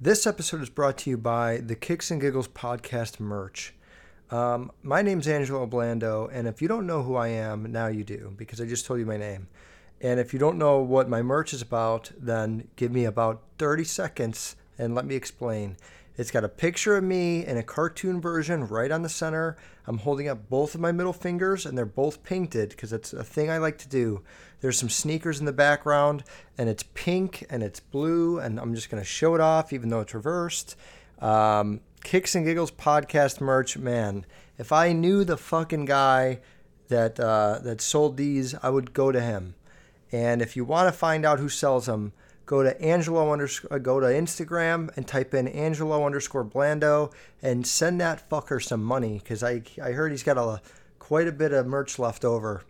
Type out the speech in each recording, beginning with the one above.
This episode is brought to you by the Kicks and Giggles podcast merch. Um, my name's Angelo Blando, and if you don't know who I am, now you do, because I just told you my name. And if you don't know what my merch is about, then give me about 30 seconds and let me explain. It's got a picture of me in a cartoon version right on the center. I'm holding up both of my middle fingers and they're both painted because it's a thing I like to do. There's some sneakers in the background and it's pink and it's blue and I'm just going to show it off even though it's reversed. Um, Kicks and Giggles podcast merch, man. If I knew the fucking guy that uh, that sold these, I would go to him. And if you want to find out who sells them, go to Angelo underscore, uh, go to Instagram and type in Angelo underscore Blando and send that fucker some money because I I heard he's got a quite a bit of merch left over.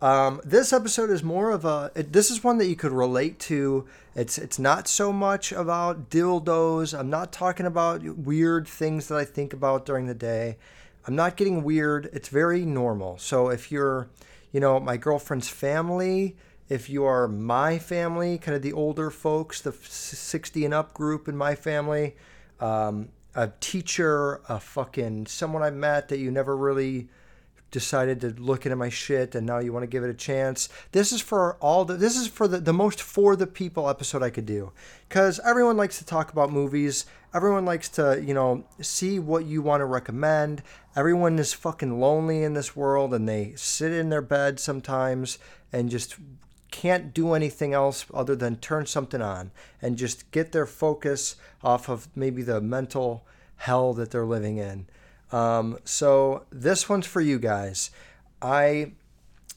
Um, this episode is more of a. It, this is one that you could relate to. It's it's not so much about dildos. I'm not talking about weird things that I think about during the day. I'm not getting weird. It's very normal. So if you're, you know, my girlfriend's family, if you are my family, kind of the older folks, the 60 and up group in my family, um, a teacher, a fucking someone I met that you never really decided to look into my shit and now you want to give it a chance. This is for all the this is for the, the most for the people episode I could do. Cause everyone likes to talk about movies. Everyone likes to, you know, see what you want to recommend. Everyone is fucking lonely in this world and they sit in their bed sometimes and just can't do anything else other than turn something on and just get their focus off of maybe the mental hell that they're living in. Um, so this one's for you guys. I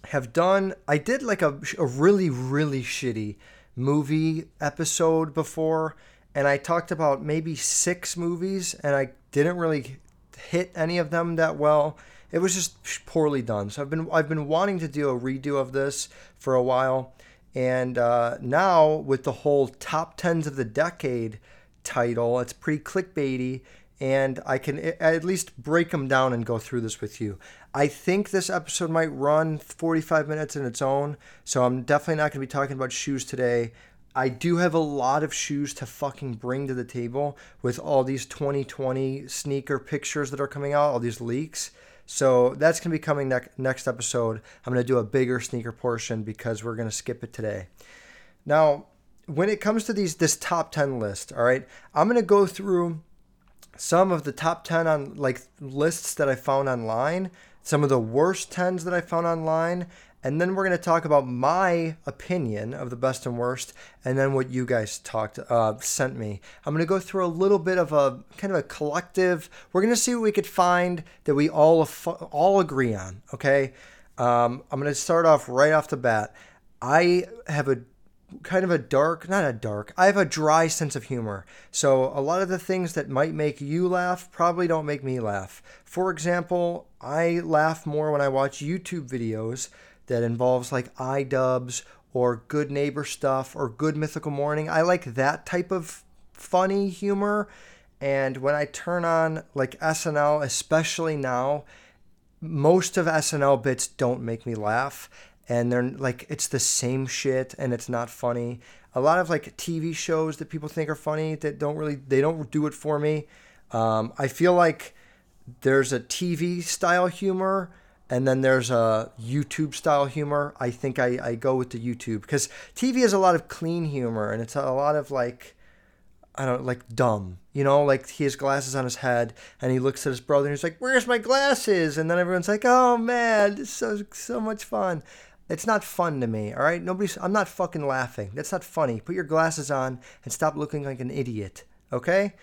have done, I did like a, a really, really shitty movie episode before, and I talked about maybe six movies, and I didn't really hit any of them that well it was just poorly done. So I've been I've been wanting to do a redo of this for a while, and uh, now with the whole top tens of the decade title, it's pretty clickbaity, and I can at least break them down and go through this with you. I think this episode might run 45 minutes in its own, so I'm definitely not going to be talking about shoes today. I do have a lot of shoes to fucking bring to the table with all these 2020 sneaker pictures that are coming out, all these leaks. So that's going to be coming ne- next episode. I'm going to do a bigger sneaker portion because we're going to skip it today. Now, when it comes to these this top 10 list, all right, I'm going to go through some of the top 10 on like lists that I found online, some of the worst 10s that I found online, and then we're going to talk about my opinion of the best and worst and then what you guys talked uh, sent me. I'm going to go through a little bit of a kind of a collective. We're going to see what we could find that we all all agree on okay? Um, i'm going to start off right off the bat. I have a kind of a dark not a dark i have a dry sense of humor. So a lot of the things that might make you laugh probably don't make me laugh. For example i laugh more when i watch youtube videos that involves like iDubbbz or good neighbor stuff or good mythical morning. I like that type of funny humor. And when I turn on like SNL, especially now, most of SNL bits don't make me laugh. And they're like, it's the same shit and it's not funny. A lot of like TV shows that people think are funny that don't really, they don't do it for me. Um, I feel like there's a TV style humor and then there's a YouTube style humor. I think I, I go with the YouTube because TV has a lot of clean humor and it's a lot of like I don't like dumb. You know, like he has glasses on his head and he looks at his brother and he's like, "Where's my glasses?" And then everyone's like, "Oh man, it's so so much fun." It's not fun to me, all right? Nobody's I'm not fucking laughing. That's not funny. Put your glasses on and stop looking like an idiot, okay?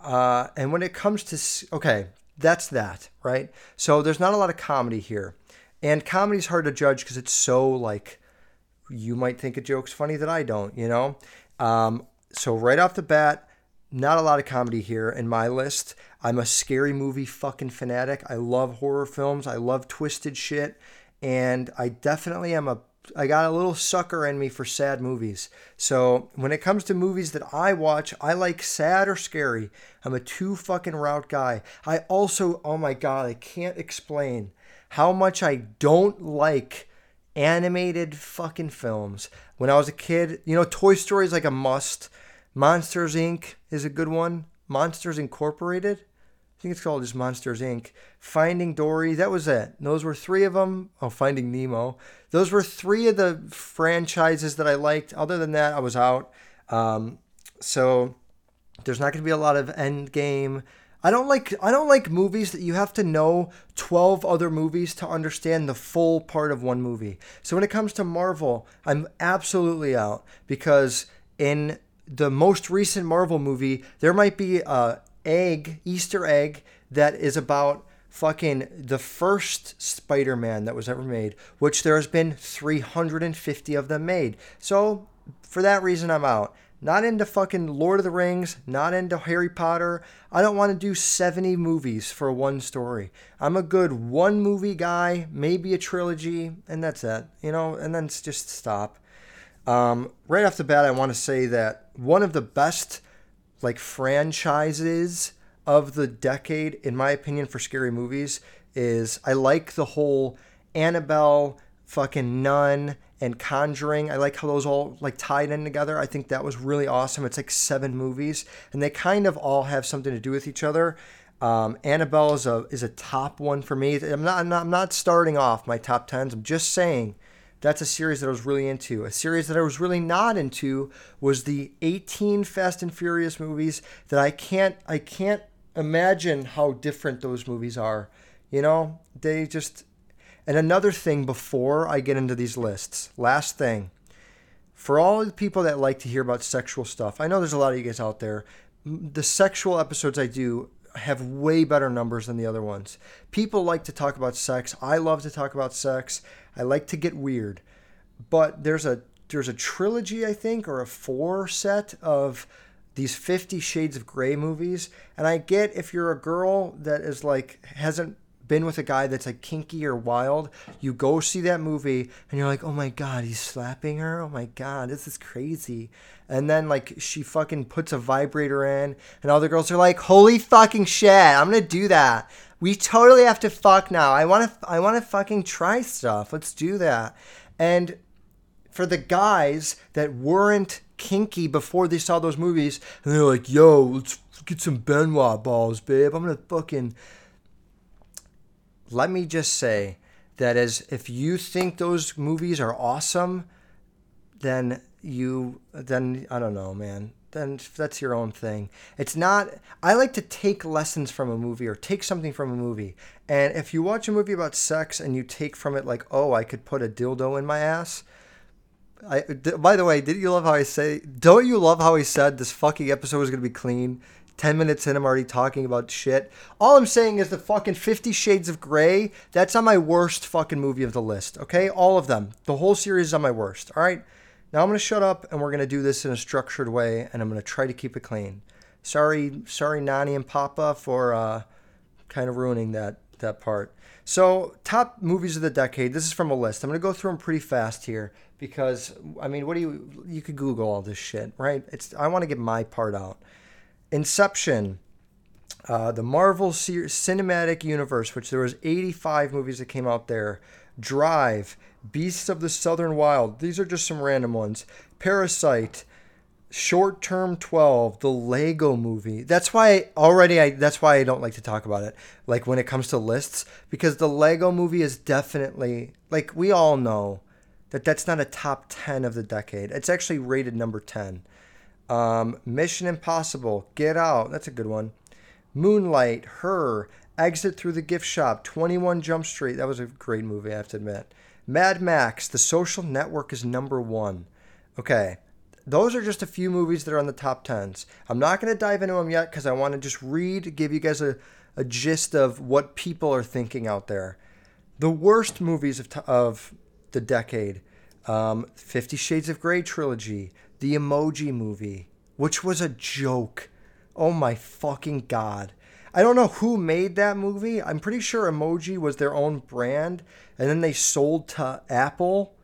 Uh, and when it comes to okay, that's that, right? So there's not a lot of comedy here. And comedy's hard to judge because it's so like you might think a joke's funny that I don't, you know? Um, so right off the bat, not a lot of comedy here in my list. I'm a scary movie fucking fanatic. I love horror films. I love twisted shit. And I definitely am a I got a little sucker in me for sad movies. So when it comes to movies that I watch, I like sad or scary. I'm a two fucking route guy. I also, oh my god, I can't explain how much I don't like animated fucking films. When I was a kid, you know, Toy Story is like a must. Monsters Inc. is a good one. Monsters Incorporated. I think it's called just Monsters Inc. Finding Dory. That was it. Those were three of them. Oh, Finding Nemo. Those were three of the franchises that I liked. Other than that, I was out. Um, so there's not going to be a lot of Endgame. I don't like I don't like movies that you have to know 12 other movies to understand the full part of one movie. So when it comes to Marvel, I'm absolutely out because in the most recent Marvel movie, there might be a egg, Easter egg that is about fucking the first Spider-Man that was ever made, which there has been 350 of them made. So for that reason I'm out. Not into fucking Lord of the Rings, not into Harry Potter. I don't want to do 70 movies for one story. I'm a good one movie guy, maybe a trilogy, and that's it. You know, and then just stop. Um, right off the bat, I want to say that one of the best like franchises of the decade, in my opinion, for scary movies is I like the whole Annabelle, fucking Nun, and Conjuring. I like how those all like tied in together. I think that was really awesome. It's like seven movies, and they kind of all have something to do with each other. Um, Annabelle is a is a top one for me. I'm not, I'm not I'm not starting off my top tens. I'm just saying that's a series that I was really into. A series that I was really not into was the 18 Fast and Furious movies that I can't I can't imagine how different those movies are. You know, they just and another thing before I get into these lists, last thing. For all the people that like to hear about sexual stuff, I know there's a lot of you guys out there. The sexual episodes I do have way better numbers than the other ones. People like to talk about sex. I love to talk about sex. I like to get weird. But there's a there's a trilogy, I think, or a four set of these 50 shades of gray movies and i get if you're a girl that is like hasn't been with a guy that's like kinky or wild, you go see that movie and you're like, oh my god, he's slapping her. Oh my god, this is crazy. And then like she fucking puts a vibrator in, and all the girls are like, holy fucking shit, I'm gonna do that. We totally have to fuck now. I wanna I wanna fucking try stuff. Let's do that. And for the guys that weren't kinky before they saw those movies, and they're like, yo, let's get some Ben Wa balls, babe. I'm gonna fucking let me just say that as if you think those movies are awesome, then you then I don't know, man. Then that's your own thing. It's not. I like to take lessons from a movie or take something from a movie. And if you watch a movie about sex and you take from it like, oh, I could put a dildo in my ass. I, by the way, did you love how I say? Don't you love how he said this fucking episode was gonna be clean? 10 minutes in, I'm already talking about shit. All I'm saying is the fucking Fifty Shades of Grey, that's on my worst fucking movie of the list, okay? All of them. The whole series is on my worst, all right? Now I'm going to shut up and we're going to do this in a structured way and I'm going to try to keep it clean. Sorry, sorry, Nani and Papa, for uh, kind of ruining that, that part. So, top movies of the decade. This is from a list. I'm going to go through them pretty fast here because, I mean, what do you, you could Google all this shit, right? It's, I want to get my part out. Inception, uh, the Marvel Cinematic Universe, which there was 85 movies that came out there. Drive, Beasts of the Southern Wild. These are just some random ones. Parasite, Short Term 12, the Lego movie. That's why I, already I that's why I don't like to talk about it like when it comes to lists because the Lego movie is definitely like we all know that that's not a top 10 of the decade. It's actually rated number 10. Um, Mission Impossible, Get Out, that's a good one. Moonlight, Her, Exit Through the Gift Shop, 21 Jump Street, that was a great movie, I have to admit. Mad Max, The Social Network is number one. Okay, those are just a few movies that are on the top tens. I'm not going to dive into them yet because I want to just read, give you guys a, a gist of what people are thinking out there. The worst movies of, t- of the decade um, Fifty Shades of Grey trilogy, the Emoji Movie, which was a joke. Oh my fucking god. I don't know who made that movie. I'm pretty sure Emoji was their own brand, and then they sold to Apple,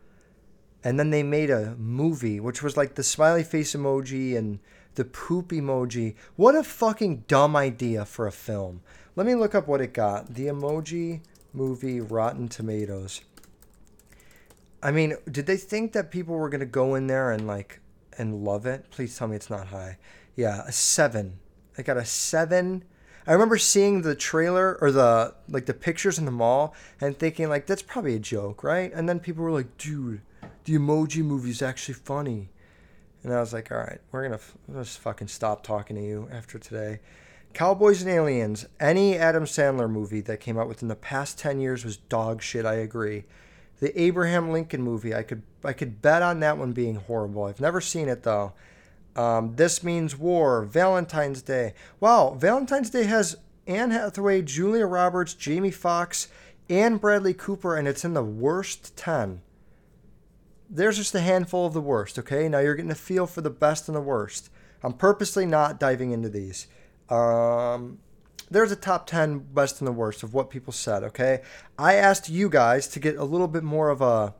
and then they made a movie, which was like the smiley face emoji and the poop emoji. What a fucking dumb idea for a film. Let me look up what it got. The Emoji Movie Rotten Tomatoes. I mean, did they think that people were going to go in there and like and love it. Please tell me it's not high. Yeah, a seven. I got a seven. I remember seeing the trailer or the like the pictures in the mall and thinking like that's probably a joke, right? And then people were like, "Dude, the Emoji Movie is actually funny," and I was like, "All right, we're gonna just fucking stop talking to you after today." Cowboys and Aliens. Any Adam Sandler movie that came out within the past ten years was dog shit. I agree. The Abraham Lincoln movie, I could I could bet on that one being horrible. I've never seen it though. Um, this means war. Valentine's Day. Wow, Valentine's Day has Anne Hathaway, Julia Roberts, Jamie Foxx, and Bradley Cooper, and it's in the worst ten. There's just a handful of the worst. Okay, now you're getting a feel for the best and the worst. I'm purposely not diving into these. Um, there's a top 10 best and the worst of what people said, okay? I asked you guys to get a little bit more of a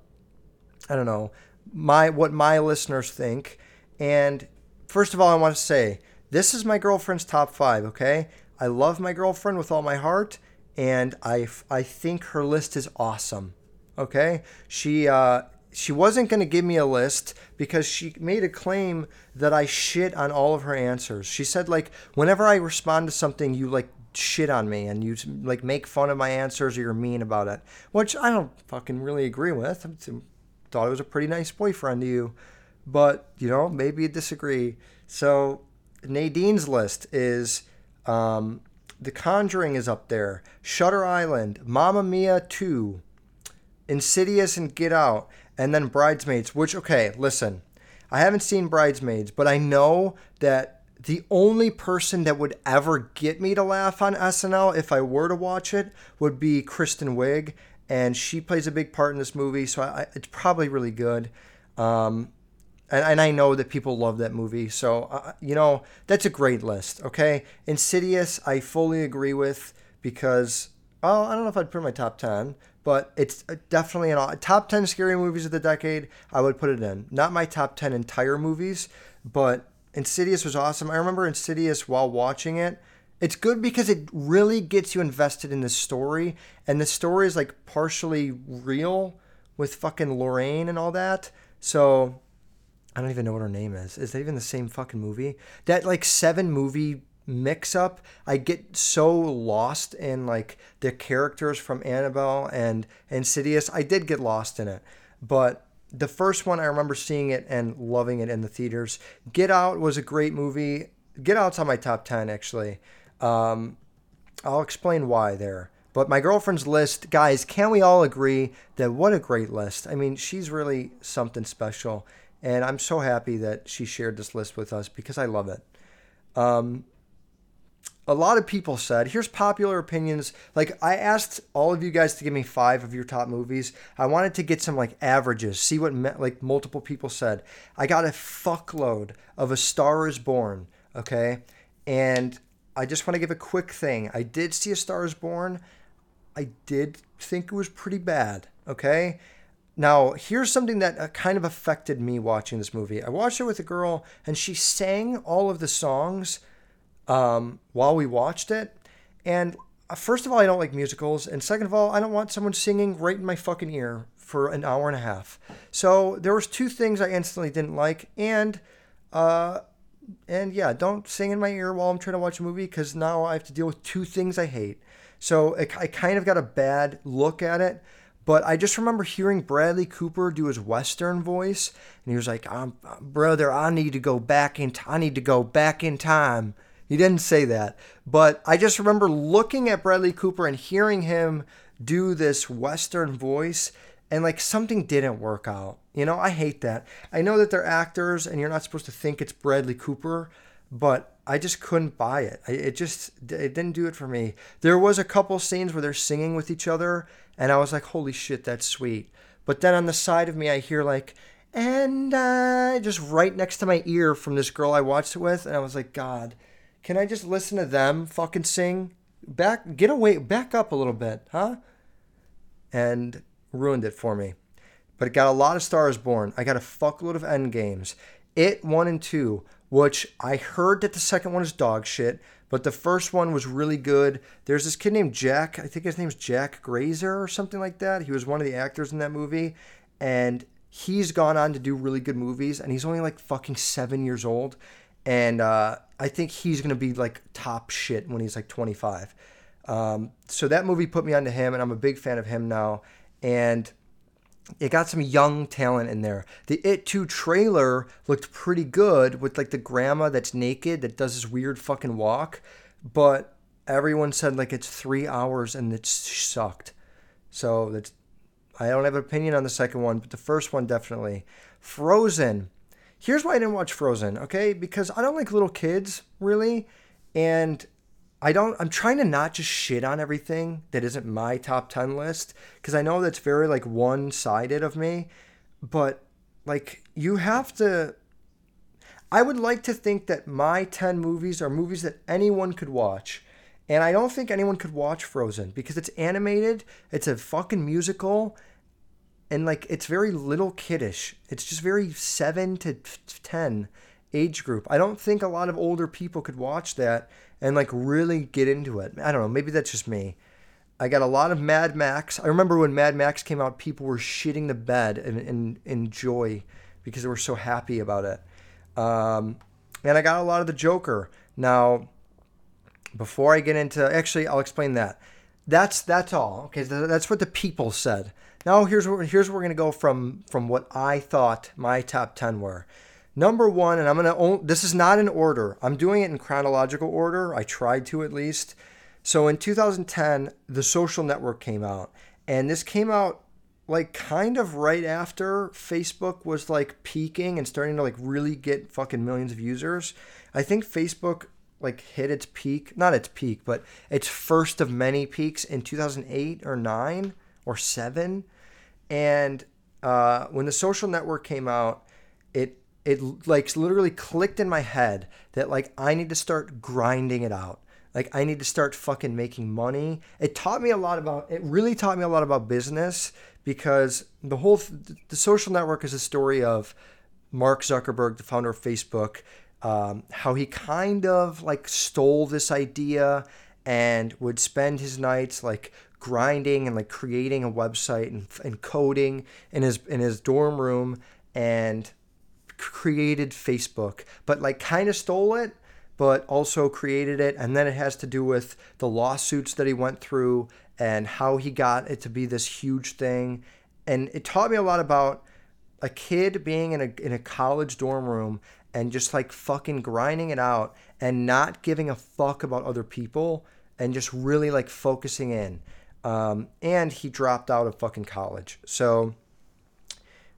I don't know, my what my listeners think. And first of all, I want to say this is my girlfriend's top 5, okay? I love my girlfriend with all my heart and I I think her list is awesome. Okay? She uh she wasn't going to give me a list because she made a claim that I shit on all of her answers. She said like whenever I respond to something you like shit on me and you like make fun of my answers or you're mean about it, which I don't fucking really agree with. I thought it was a pretty nice boyfriend to you, but you know maybe you disagree. So Nadine's list is um, The Conjuring is up there, Shutter Island, Mamma Mia 2, Insidious and Get Out, and then Bridesmaids. Which okay, listen, I haven't seen Bridesmaids, but I know that the only person that would ever get me to laugh on SNL if I were to watch it would be Kristen Wiig, and she plays a big part in this movie, so I, it's probably really good. Um, and, and, I know that people love that movie, so uh, you know that's a great list. Okay, Insidious, I fully agree with because oh, I don't know if I'd put in my top ten, but it's uh, definitely an top ten scary movies of the decade. I would put it in. Not my top ten entire movies, but Insidious was awesome. I remember Insidious while watching it. It's good because it really gets you invested in the story, and the story is like partially real with fucking Lorraine and all that. So I don't even know what her name is. Is that even the same fucking movie? That like seven movie mix up, I get so lost in like the characters from Annabelle and Insidious. I did get lost in it, but the first one I remember seeing it and loving it in the theaters. Get Out was a great movie. Get Out's on my top 10 actually. Um, I'll explain why there. But my girlfriend's list, guys, can we all agree that what a great list? I mean, she's really something special. And I'm so happy that she shared this list with us because I love it. Um, a lot of people said, here's popular opinions. Like, I asked all of you guys to give me five of your top movies. I wanted to get some like averages, see what like multiple people said. I got a fuckload of A Star is Born, okay? And I just want to give a quick thing. I did see A Star is Born. I did think it was pretty bad, okay? Now, here's something that uh, kind of affected me watching this movie. I watched it with a girl, and she sang all of the songs um, while we watched it. And uh, first of all, I don't like musicals, and second of all, I don't want someone singing right in my fucking ear for an hour and a half. So there was two things I instantly didn't like, and uh, and yeah, don't sing in my ear while I'm trying to watch a movie because now I have to deal with two things I hate. So I kind of got a bad look at it. But I just remember hearing Bradley Cooper do his Western voice, and he was like, "Brother, I need to go back in. T- I need to go back in time." He didn't say that. But I just remember looking at Bradley Cooper and hearing him do this Western voice and like something didn't work out. You know, I hate that. I know that they're actors and you're not supposed to think it's Bradley Cooper, but I just couldn't buy it. It just it didn't do it for me. There was a couple scenes where they're singing with each other and I was like, "Holy shit, that's sweet." But then on the side of me I hear like and uh, just right next to my ear from this girl I watched it with and I was like, "God, can I just listen to them fucking sing? Back, get away, back up a little bit, huh? And ruined it for me. But it got a lot of Stars Born. I got a fuckload of end games. It one and two, which I heard that the second one is dog shit, but the first one was really good. There's this kid named Jack. I think his name's Jack Grazer or something like that. He was one of the actors in that movie, and he's gone on to do really good movies, and he's only like fucking seven years old, and uh, I think he's gonna be like top shit when he's like 25. Um, so that movie put me onto him, and I'm a big fan of him now, and it got some young talent in there. The It 2 trailer looked pretty good with like the grandma that's naked that does this weird fucking walk, but everyone said like it's three hours and it sucked. So that's I don't have an opinion on the second one, but the first one definitely. Frozen. Here's why I didn't watch Frozen, okay? Because I don't like little kids, really. And I don't I'm trying to not just shit on everything that isn't my top 10 list because I know that's very like one-sided of me, but like you have to I would like to think that my 10 movies are movies that anyone could watch. And I don't think anyone could watch Frozen because it's animated, it's a fucking musical, and like it's very little kiddish. It's just very 7 to 10 age group. I don't think a lot of older people could watch that and like really get into it. I don't know, maybe that's just me. I got a lot of Mad Max. I remember when Mad Max came out, people were shitting the bed in, in, in joy because they were so happy about it. Um, and I got a lot of the Joker. Now, before I get into, actually, I'll explain that. That's that's all. Okay, that's what the people said. Now here's where here's where we're gonna go from from what I thought my top ten were. Number one, and I'm gonna. This is not in order. I'm doing it in chronological order. I tried to at least. So in 2010, The Social Network came out, and this came out like kind of right after Facebook was like peaking and starting to like really get fucking millions of users. I think Facebook like hit its peak, not its peak, but its first of many peaks in 2008 or 9 or 7. And uh, when the social network came out, it it like literally clicked in my head that like I need to start grinding it out. Like I need to start fucking making money. It taught me a lot about it really taught me a lot about business because the whole the social network is a story of Mark Zuckerberg, the founder of Facebook, um, how he kind of like stole this idea and would spend his nights like grinding and like creating a website and, and coding in his in his dorm room and created Facebook, but like kind of stole it, but also created it. And then it has to do with the lawsuits that he went through and how he got it to be this huge thing. And it taught me a lot about a kid being in a in a college dorm room and just like fucking grinding it out and not giving a fuck about other people and just really like focusing in. Um, and he dropped out of fucking college. So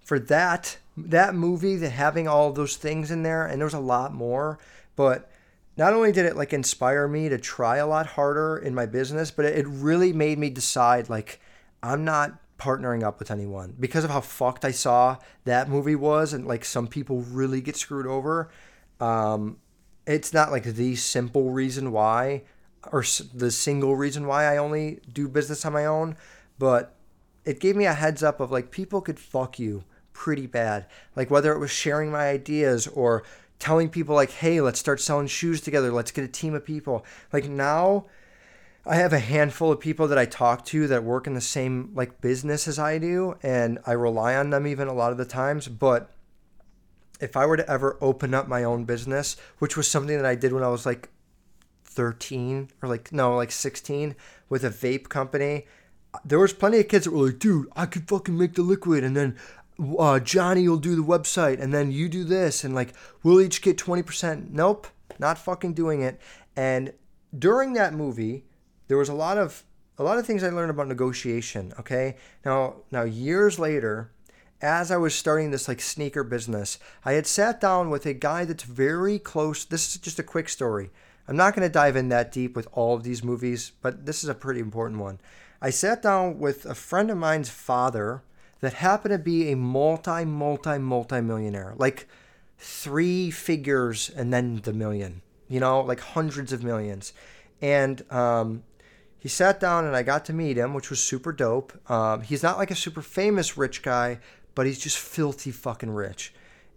for that that movie, that having all those things in there, and there's a lot more, but not only did it like inspire me to try a lot harder in my business, but it really made me decide like I'm not partnering up with anyone because of how fucked I saw that movie was, and like some people really get screwed over. Um, it's not like the simple reason why, or the single reason why I only do business on my own, but it gave me a heads up of like people could fuck you pretty bad. Like whether it was sharing my ideas or telling people like, "Hey, let's start selling shoes together. Let's get a team of people." Like now I have a handful of people that I talk to that work in the same like business as I do and I rely on them even a lot of the times, but if I were to ever open up my own business, which was something that I did when I was like 13 or like no, like 16 with a vape company, there was plenty of kids that were like, dude, I could fucking make the liquid and then uh, Johnny will do the website and then you do this and like we'll each get 20%. Nope, not fucking doing it. And during that movie, there was a lot of a lot of things I learned about negotiation, okay? Now now years later, as I was starting this like sneaker business, I had sat down with a guy that's very close. This is just a quick story. I'm not going to dive in that deep with all of these movies, but this is a pretty important one. I sat down with a friend of mine's father that happened to be a multi, multi, multi millionaire, like three figures and then the million, you know, like hundreds of millions. And um, he sat down and I got to meet him, which was super dope. Um, he's not like a super famous rich guy, but he's just filthy fucking rich.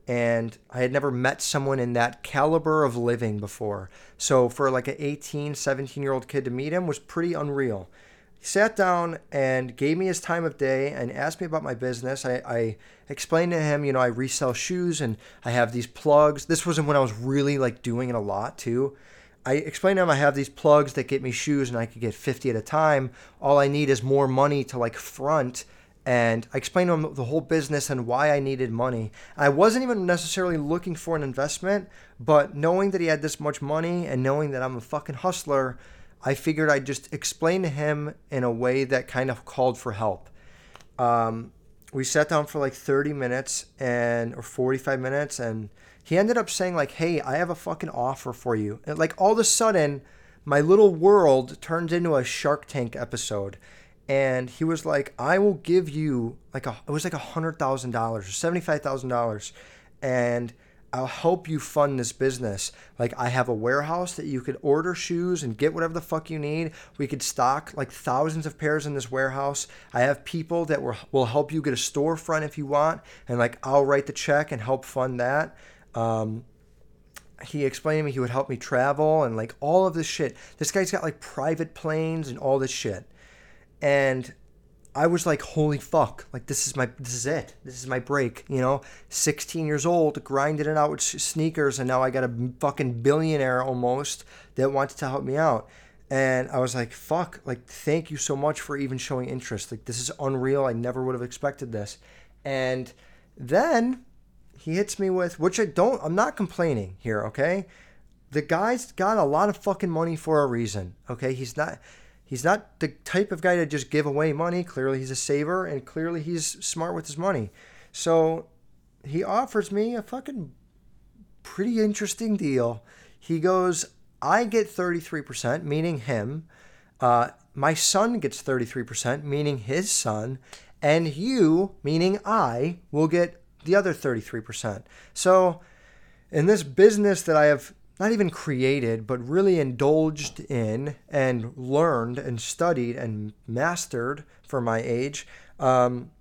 And I had never met someone in that caliber of living before. So for like an 18, 17 year old kid to meet him was pretty unreal he sat down and gave me his time of day and asked me about my business. I, I explained to him, you know, I resell shoes and I have these plugs. This wasn't when I was really like doing it a lot too. I explained to him I have these plugs that get me shoes and I could get 50 at a time. All I need is more money to like front. And I explained to him the whole business and why I needed money. I wasn't even necessarily looking for an investment, but knowing that he had this much money and knowing that I'm a fucking hustler, I figured I'd just explain to him in a way that kind of called for help. Um, we sat down for like 30 minutes and or 45 minutes and he ended up saying like hey i have a fucking offer for you and like all of a sudden my little world turned into a shark tank episode and he was like i will give you like a it was like a hundred thousand dollars or seventy five thousand dollars and I'll help you fund this business. Like I have a warehouse that you could order shoes and get whatever the fuck you need. We could stock like thousands of pairs in this warehouse. I have people that will, will help you get a storefront if you want, and like I'll write the check and help fund that. Um, he explained to me he would help me travel and like all of this shit. This guy's got like private planes and all this shit. And I was like, holy fuck! Like this is my this is it. This is my break. You know, 16 years old, grinding it out with sneakers, and now I got a fucking billionaire almost that wants to help me out. And I was like, fuck! Like, thank you so much for even showing interest. Like, this is unreal. I never would have expected this. And then he hits me with, which I don't. I'm not complaining here. Okay, the guy's got a lot of fucking money for a reason. Okay, he's not He's not the type of guy to just give away money. Clearly, he's a saver, and clearly, he's smart with his money. So he offers me a fucking pretty interesting deal. He goes, I get 33%, meaning him. Uh, my son gets 33%, meaning his son. And you, meaning I, will get the other 33%. So in this business that I have not even created, but really indulged in and learned and studied and mastered for my age. Um,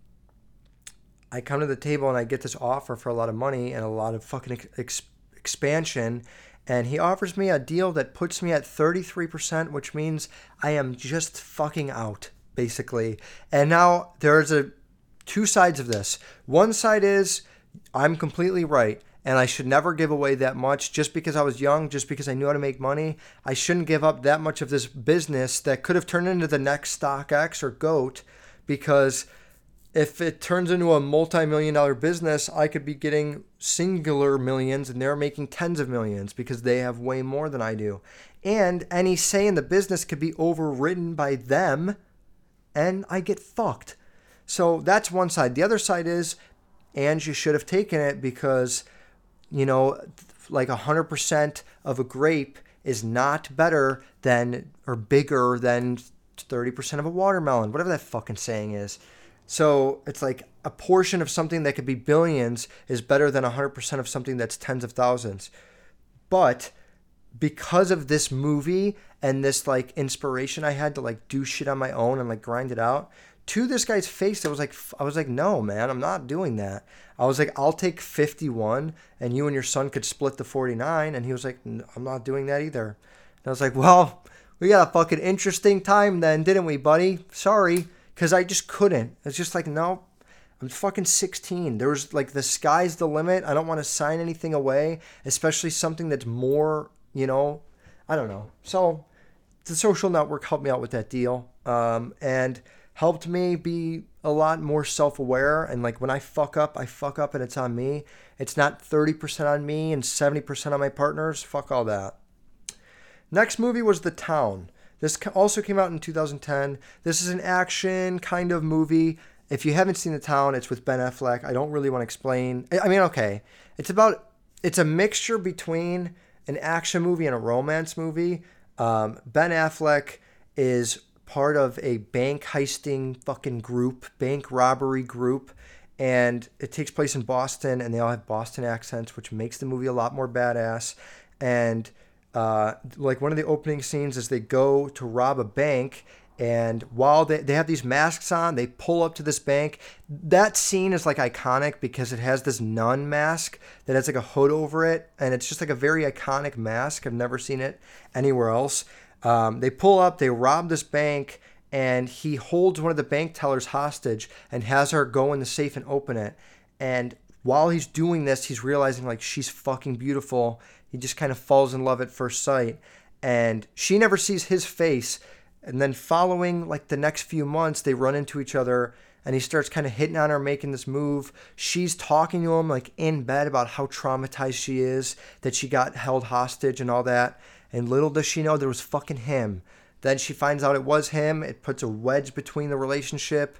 I come to the table and I get this offer for a lot of money and a lot of fucking ex- expansion. And he offers me a deal that puts me at 33%, which means I am just fucking out, basically. And now there's a two sides of this. One side is I'm completely right and I should never give away that much just because I was young, just because I knew how to make money. I shouldn't give up that much of this business that could have turned into the next StockX or GOAT because if it turns into a multi-million dollar business, I could be getting singular millions and they're making tens of millions because they have way more than I do. And any say in the business could be overridden by them and I get fucked. So that's one side. The other side is, and you should have taken it because you know, like 100% of a grape is not better than or bigger than 30% of a watermelon, whatever that fucking saying is. So it's like a portion of something that could be billions is better than 100% of something that's tens of thousands. But because of this movie and this like inspiration I had to like do shit on my own and like grind it out, to this guy's face, I was like, I was like, no, man, I'm not doing that. I was like, I'll take 51, and you and your son could split the 49. And he was like, I'm not doing that either. And I was like, well, we got a fucking interesting time then, didn't we, buddy? Sorry, because I just couldn't. It's just like, no, I'm fucking 16. There was like the sky's the limit. I don't want to sign anything away, especially something that's more, you know, I don't know. So the social network helped me out with that deal. Um, and helped me be a lot more self-aware and like when I fuck up, I fuck up and it's on me. It's not 30% on me and 70% on my partners. Fuck all that. Next movie was The Town. This also came out in 2010. This is an action kind of movie. If you haven't seen The Town, it's with Ben Affleck. I don't really want to explain. I mean, okay. It's about it's a mixture between an action movie and a romance movie. Um, ben Affleck is part of a bank heisting fucking group, bank robbery group. And it takes place in Boston, and they all have Boston accents, which makes the movie a lot more badass. And uh, like one of the opening scenes is they go to rob a bank, and while they, they have these masks on, they pull up to this bank. That scene is like iconic because it has this nun mask that has like a hood over it, and it's just like a very iconic mask. I've never seen it anywhere else. Um, they pull up, they rob this bank, and he holds one of the bank tellers hostage and has her go in the safe and open it. And while he's doing this, he's realizing like she's fucking beautiful. He just kind of falls in love at first sight. And she never sees his face. And then following like the next few months, they run into each other and he starts kind of hitting on her, making this move. She's talking to him like in bed about how traumatized she is, that she got held hostage and all that. And little does she know there was fucking him. Then she finds out it was him. It puts a wedge between the relationship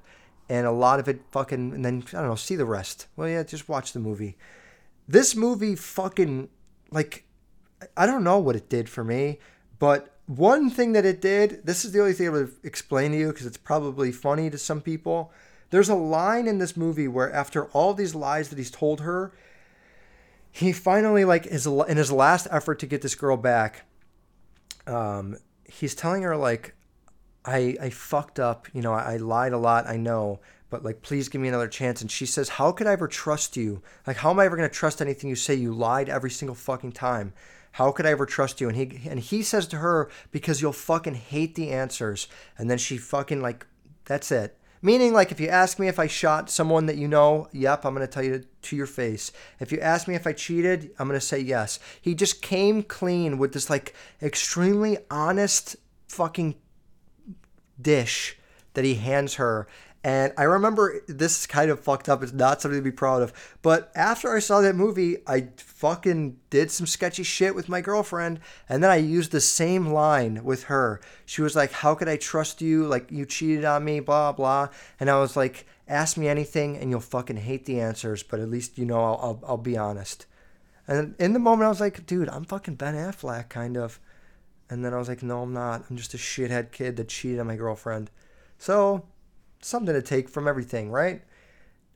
and a lot of it fucking and then I don't know, see the rest. Well, yeah, just watch the movie. This movie fucking like I don't know what it did for me, but one thing that it did, this is the only thing I would explain to you because it's probably funny to some people. There's a line in this movie where after all these lies that he's told her, he finally like is in his last effort to get this girl back. Um, he's telling her like, I I fucked up. You know, I, I lied a lot. I know, but like, please give me another chance. And she says, How could I ever trust you? Like, how am I ever gonna trust anything you say? You lied every single fucking time. How could I ever trust you? And he and he says to her, because you'll fucking hate the answers. And then she fucking like, that's it. Meaning, like, if you ask me if I shot someone that you know, yep, I'm going to tell you to your face. If you ask me if I cheated, I'm going to say yes. He just came clean with this, like, extremely honest fucking dish that he hands her. And I remember this is kind of fucked up. It's not something to be proud of. But after I saw that movie, I fucking did some sketchy shit with my girlfriend. And then I used the same line with her. She was like, How could I trust you? Like, you cheated on me, blah, blah. And I was like, Ask me anything and you'll fucking hate the answers. But at least, you know, I'll, I'll, I'll be honest. And in the moment, I was like, Dude, I'm fucking Ben Affleck, kind of. And then I was like, No, I'm not. I'm just a shithead kid that cheated on my girlfriend. So something to take from everything, right?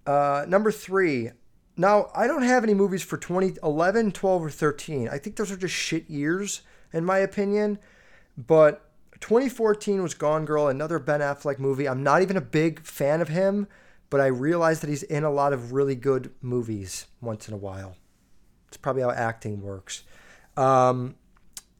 Uh, number three. Now, I don't have any movies for 2011, 12, or 13. I think those are just shit years, in my opinion. But 2014 was Gone Girl, another Ben Affleck movie. I'm not even a big fan of him, but I realize that he's in a lot of really good movies once in a while. It's probably how acting works. Um,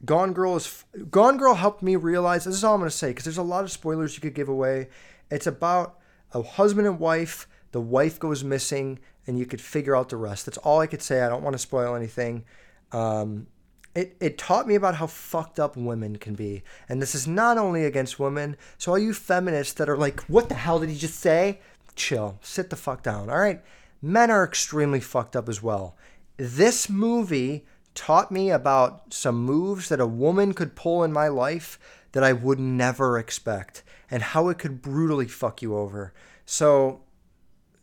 Gone Girl is Gone Girl helped me realize this is all I'm going to say because there's a lot of spoilers you could give away it's about a husband and wife. The wife goes missing, and you could figure out the rest. That's all I could say. I don't want to spoil anything. Um, it, it taught me about how fucked up women can be. And this is not only against women. So, all you feminists that are like, what the hell did he just say? Chill. Sit the fuck down. All right. Men are extremely fucked up as well. This movie taught me about some moves that a woman could pull in my life that I would never expect and how it could brutally fuck you over. So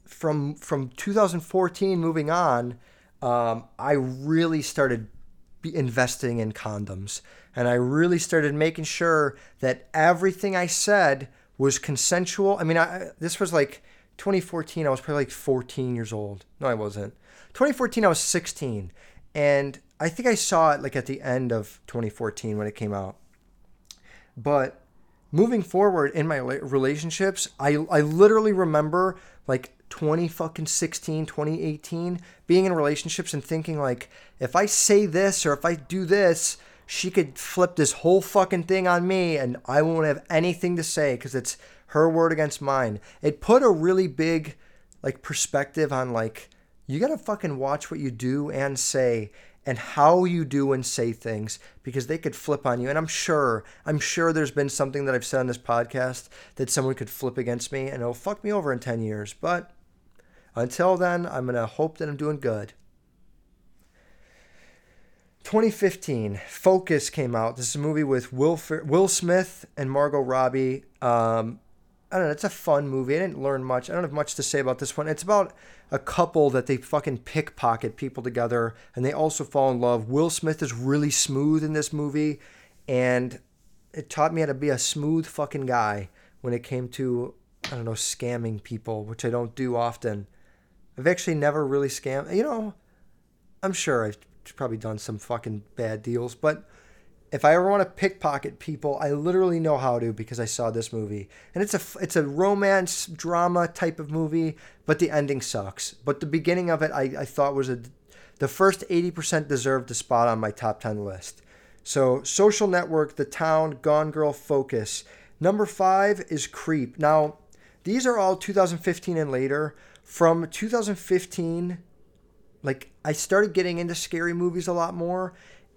from from 2014 moving on, um, I really started investing in condoms, and I really started making sure that everything I said was consensual. I mean, I, this was like 2014. I was probably like 14 years old. No, I wasn't. 2014, I was 16, and I think I saw it like at the end of 2014 when it came out. But moving forward in my relationships, I I literally remember like 20 fucking 16, 2018 being in relationships and thinking like if I say this or if I do this, she could flip this whole fucking thing on me and I won't have anything to say cuz it's her word against mine. It put a really big like perspective on like you got to fucking watch what you do and say and how you do and say things because they could flip on you. And I'm sure, I'm sure there's been something that I've said on this podcast that someone could flip against me and it'll fuck me over in 10 years. But until then, I'm going to hope that I'm doing good. 2015, Focus came out. This is a movie with Will, Will Smith and Margot Robbie. Um, I don't know. It's a fun movie. I didn't learn much. I don't have much to say about this one. It's about a couple that they fucking pickpocket people together and they also fall in love. Will Smith is really smooth in this movie and it taught me how to be a smooth fucking guy when it came to, I don't know, scamming people, which I don't do often. I've actually never really scammed. You know, I'm sure I've probably done some fucking bad deals, but if I ever want to pickpocket people, I literally know how to because I saw this movie. And it's a it's a romance drama type of movie, but the ending sucks. But the beginning of it, I, I thought was a the first 80% deserved a spot on my top 10 list. So, Social Network, The Town, Gone Girl, Focus. Number five is Creep. Now, these are all 2015 and later. From 2015, like I started getting into scary movies a lot more,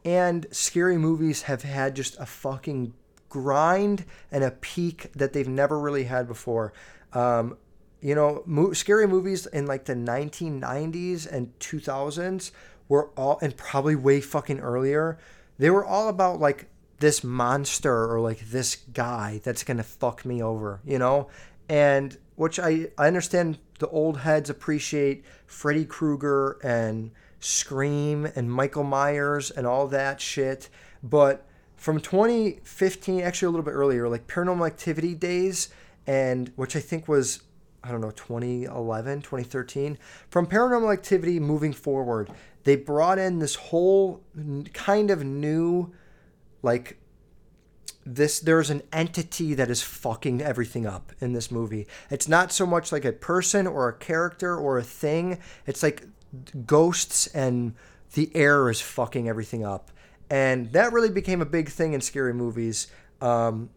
and scary movies have had just a fucking grind and a peak that they've never really had before. Um, you know, mo- scary movies in like the 1990s and 2000s were all, and probably way fucking earlier, they were all about like this monster or like this guy that's gonna fuck me over, you know? And which I, I understand the old heads appreciate Freddy Krueger and Scream and Michael Myers and all that shit. But from 2015, actually a little bit earlier, like Paranormal Activity days, and which I think was, I don't know, 2011, 2013, from Paranormal Activity moving forward, they brought in this whole kind of new, like, this there's an entity that is fucking everything up in this movie. It's not so much like a person or a character or a thing. It's like ghosts and the air is fucking everything up. And that really became a big thing in scary movies, um,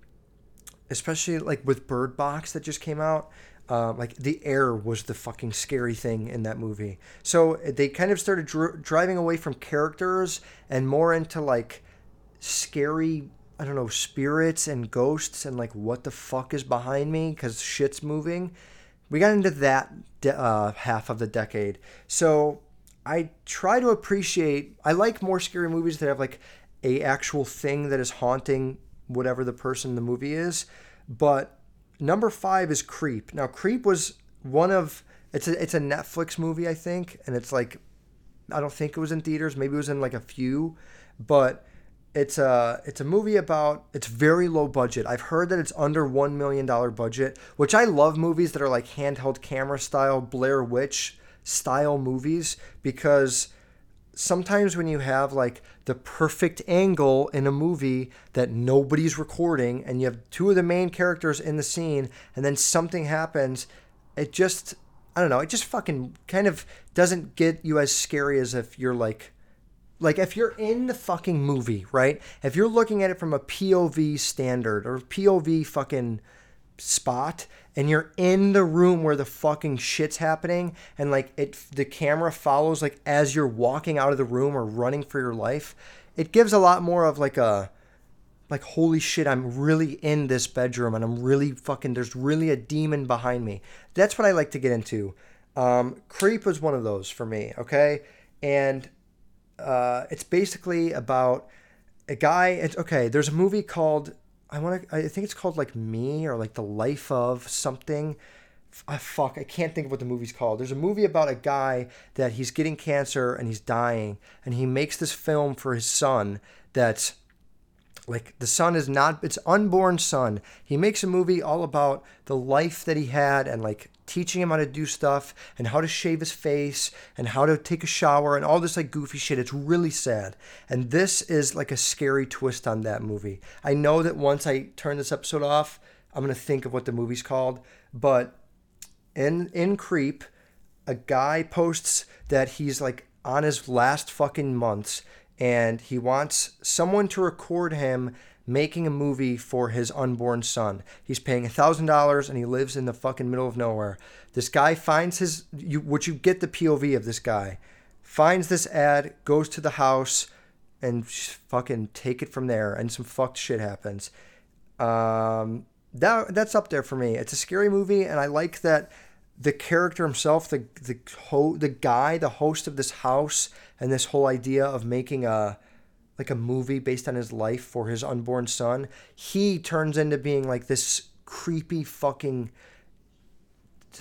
especially like with Bird Box that just came out. Uh, like the air was the fucking scary thing in that movie. So they kind of started dr- driving away from characters and more into like scary I don't know, spirits and ghosts and like what the fuck is behind me because shit's moving. We got into that uh, half of the decade. So I try to appreciate, I like more scary movies that have like a actual thing that is haunting whatever the person in the movie is. But number five is Creep. Now, Creep was one of, it's a, it's a Netflix movie, I think. And it's like, I don't think it was in theaters. Maybe it was in like a few. But it's a it's a movie about it's very low budget. I've heard that it's under one million dollar budget, which I love movies that are like handheld camera style Blair Witch style movies because sometimes when you have like the perfect angle in a movie that nobody's recording and you have two of the main characters in the scene and then something happens, it just I don't know, it just fucking kind of doesn't get you as scary as if you're like like if you're in the fucking movie, right? If you're looking at it from a POV standard or POV fucking spot and you're in the room where the fucking shit's happening and like it the camera follows like as you're walking out of the room or running for your life, it gives a lot more of like a like holy shit, I'm really in this bedroom and I'm really fucking there's really a demon behind me. That's what I like to get into. Um, Creep was one of those for me, okay? And uh, it's basically about a guy. It's okay. There's a movie called I want to. I think it's called like Me or like the Life of something. I fuck. I can't think of what the movie's called. There's a movie about a guy that he's getting cancer and he's dying, and he makes this film for his son. That's like the son is not. It's unborn son. He makes a movie all about the life that he had and like teaching him how to do stuff and how to shave his face and how to take a shower and all this like goofy shit. It's really sad. And this is like a scary twist on that movie. I know that once I turn this episode off, I'm going to think of what the movie's called, but in in Creep, a guy posts that he's like on his last fucking months and he wants someone to record him making a movie for his unborn son. He's paying $1,000 and he lives in the fucking middle of nowhere. This guy finds his, you, which you get the POV of this guy, finds this ad, goes to the house, and fucking take it from there, and some fucked shit happens. Um, that that's up there for me. It's a scary movie, and I like that the character himself, the the ho- the guy, the host of this house, and this whole idea of making a like a movie based on his life for his unborn son, he turns into being like this creepy fucking.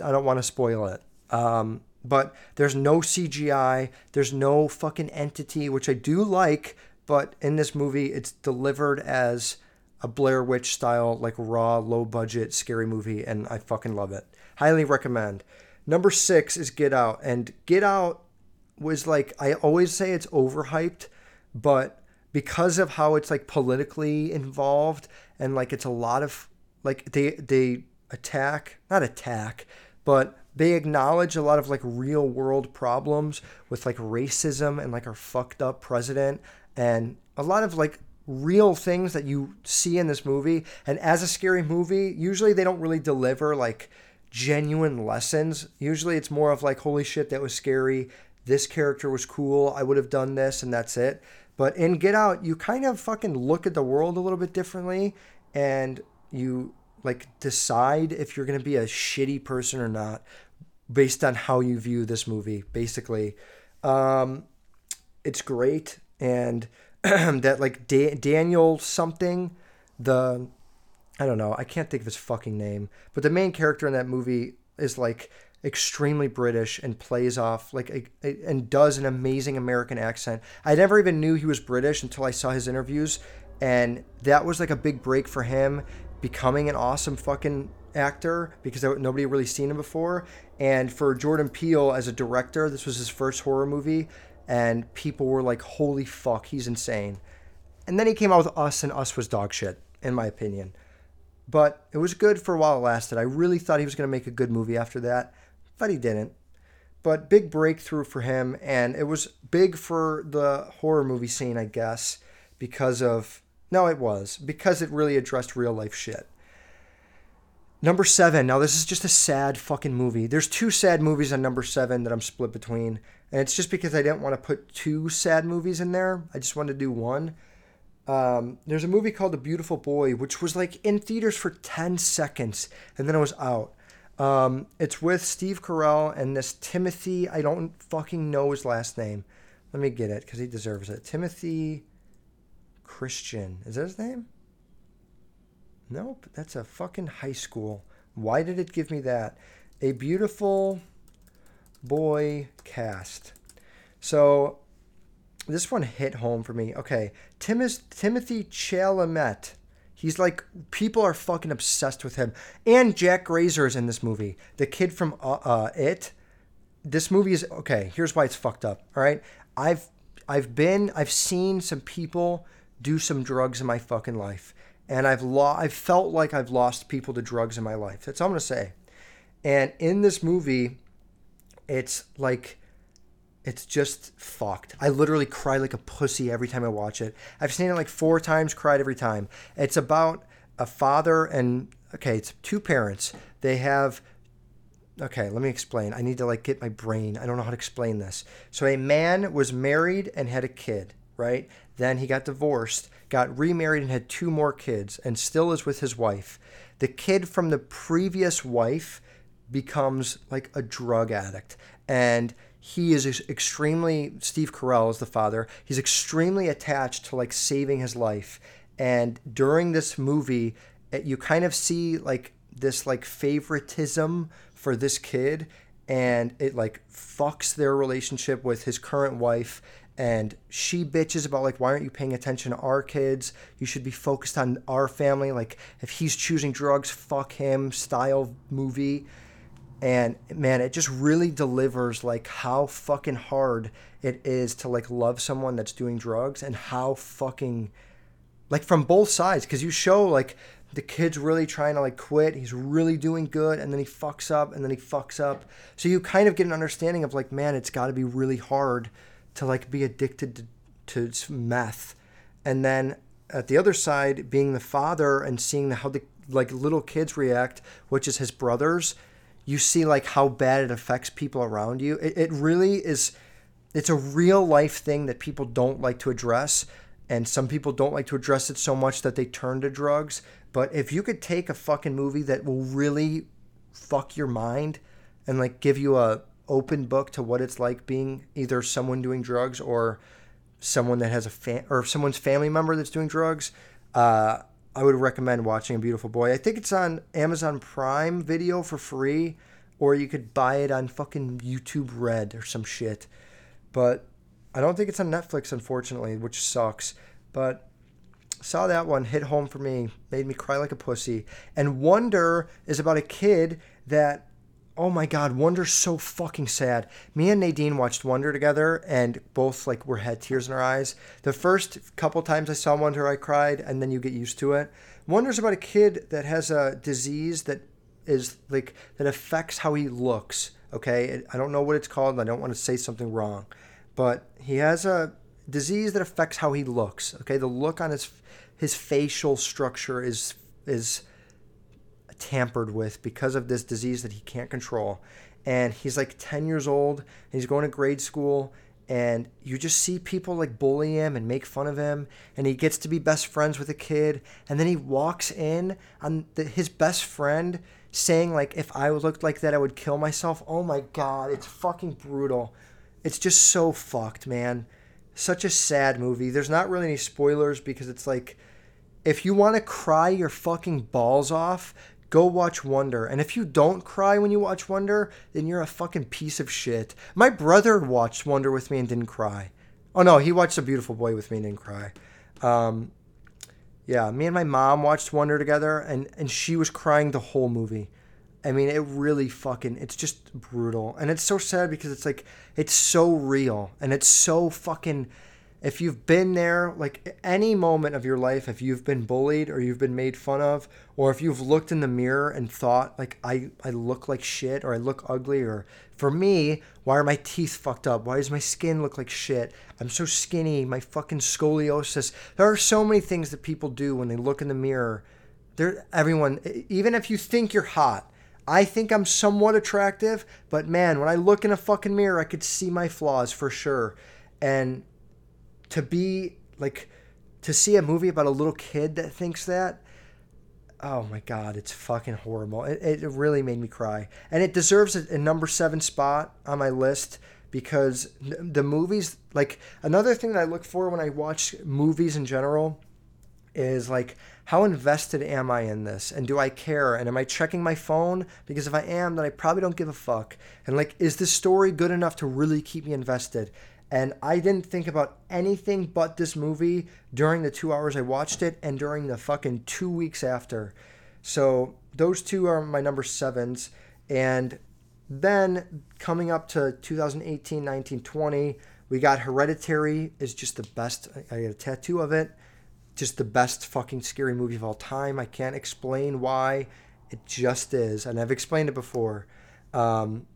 I don't want to spoil it. Um, but there's no CGI. There's no fucking entity, which I do like. But in this movie, it's delivered as a Blair Witch style, like raw, low budget, scary movie, and I fucking love it. Highly recommend. Number six is Get Out, and Get Out was like I always say it's overhyped, but because of how it's like politically involved and like it's a lot of like they they attack not attack but they acknowledge a lot of like real world problems with like racism and like our fucked up president and a lot of like real things that you see in this movie. And as a scary movie, usually they don't really deliver like genuine lessons. Usually it's more of like, holy shit, that was scary. This character was cool. I would have done this, and that's it. But in Get Out, you kind of fucking look at the world a little bit differently and you like decide if you're going to be a shitty person or not based on how you view this movie, basically. Um, it's great. And that like da- Daniel something, the I don't know, I can't think of his fucking name, but the main character in that movie is like extremely British and plays off like a, a, and does an amazing American accent. I never even knew he was British until I saw his interviews, and that was like a big break for him, becoming an awesome fucking actor because nobody really seen him before. And for Jordan Peele as a director, this was his first horror movie and people were like, "Holy fuck, he's insane." And then he came out with Us, and Us was dog shit, in my opinion. But it was good for a while it lasted. I really thought he was going to make a good movie after that, but he didn't. But big breakthrough for him, and it was big for the horror movie scene, I guess, because of. No, it was, because it really addressed real life shit. Number seven. Now, this is just a sad fucking movie. There's two sad movies on number seven that I'm split between. And it's just because I didn't want to put two sad movies in there. I just wanted to do one. Um, there's a movie called The Beautiful Boy, which was like in theaters for 10 seconds and then it was out. Um, it's with Steve Carell and this Timothy, I don't fucking know his last name. Let me get it because he deserves it. Timothy Christian. Is that his name? Nope, that's a fucking high school. Why did it give me that? A beautiful boy cast. So this one hit home for me. Okay, Tim is, Timothy Chalamet. He's like people are fucking obsessed with him. And Jack Grazer is in this movie. The kid from uh, uh, It. This movie is okay. Here's why it's fucked up. All right, I've I've been I've seen some people do some drugs in my fucking life and I've lo- I've felt like I've lost people to drugs in my life. That's all I'm gonna say. And in this movie, it's like it's just fucked. I literally cry like a pussy every time I watch it. I've seen it like four times, cried every time. It's about a father and okay, it's two parents. They have okay, let me explain. I need to like get my brain. I don't know how to explain this. So a man was married and had a kid, right? Then he got divorced got remarried and had two more kids, and still is with his wife. The kid from the previous wife becomes like a drug addict. And he is extremely, Steve Carell is the father, he's extremely attached to like saving his life. And during this movie, eh, you kind of see like this like favoritism for this kid and it like fucks their relationship with his current wife. And she bitches about like why aren't you paying attention to our kids? You should be focused on our family. Like if he's choosing drugs fuck him style movie and man it just really delivers like how fucking hard it is to like love someone that's doing drugs and how fucking like from both sides. Because you show like the kid's really trying to like quit. He's really doing good and then he fucks up and then he fucks up. So you kind of get an understanding of like man it's got to be really hard to like be addicted to, to meth. And then at the other side being the father and seeing how the like little kids react which is his brothers you see like how bad it affects people around you it, it really is it's a real life thing that people don't like to address and some people don't like to address it so much that they turn to drugs but if you could take a fucking movie that will really fuck your mind and like give you a open book to what it's like being either someone doing drugs or someone that has a fan or someone's family member that's doing drugs, uh, I would recommend watching A Beautiful Boy. I think it's on Amazon Prime Video for free, or you could buy it on fucking YouTube Red or some shit. But I don't think it's on Netflix, unfortunately, which sucks. But saw that one hit home for me, made me cry like a pussy. And Wonder is about a kid that oh my god, Wonder's so fucking sad. Me and Nadine watched Wonder together, and both like were had tears in our eyes. The first couple times I saw Wonder, I cried, and then you get used to it. Wonder's about a kid that has a disease that is like that affects how he looks. Okay, I don't know what it's called. I don't want to say something wrong, but he has a disease that affects how he looks. Okay, the look on his his facial structure is is tampered with because of this disease that he can't control. And he's like 10 years old, and he's going to grade school, and you just see people like bully him and make fun of him and he gets to be best friends with a kid and then he walks in on the, his best friend saying like if i looked like that i would kill myself. Oh my god it's fucking brutal. It's just so fucked man. Such a sad movie. There's not really any spoilers because it's like if you want to cry your fucking balls off go watch Wonder. And if you don't cry when you watch Wonder, then you're a fucking piece of shit. My brother watched Wonder with me and didn't cry. Oh no, he watched A Beautiful Boy with me and didn't cry. Um, yeah, me and my mom watched Wonder together, and and she was crying the whole movie. I mean, it really fucking, it's just brutal. And it's so sad because it's like, it's so real and it's so fucking if you've been there, like any moment of your life, if you've been bullied or you've been made fun of, or if you've looked in the mirror and thought, like, I, I look like shit or I look ugly, or for me, why are my teeth fucked up? Why does my skin look like shit? I'm so skinny, my fucking scoliosis. There are so many things that people do when they look in the mirror. There, everyone, even if you think you're hot, I think I'm somewhat attractive, but man, when I look in a fucking mirror, I could see my flaws for sure. And to be like to see a movie about a little kid that thinks that oh my god it's fucking horrible. It, it really made me cry. And it deserves a, a number seven spot on my list because the movies like another thing that i look for when i watch movies in general is like how invested am i in this? And do i care? And am i checking my phone? Because if i am then i probably don't give a fuck. And like is this story good enough to really keep me invested and I didn't think about anything but this movie during the two hours I watched it and during the fucking two weeks after. So those two are my number sevens. And then coming up to 2018, 19, 20, we got Hereditary is just the best. I got a tattoo of it. Just the best fucking scary movie of all time. I can't explain why. It just is. And I've explained it before. Um,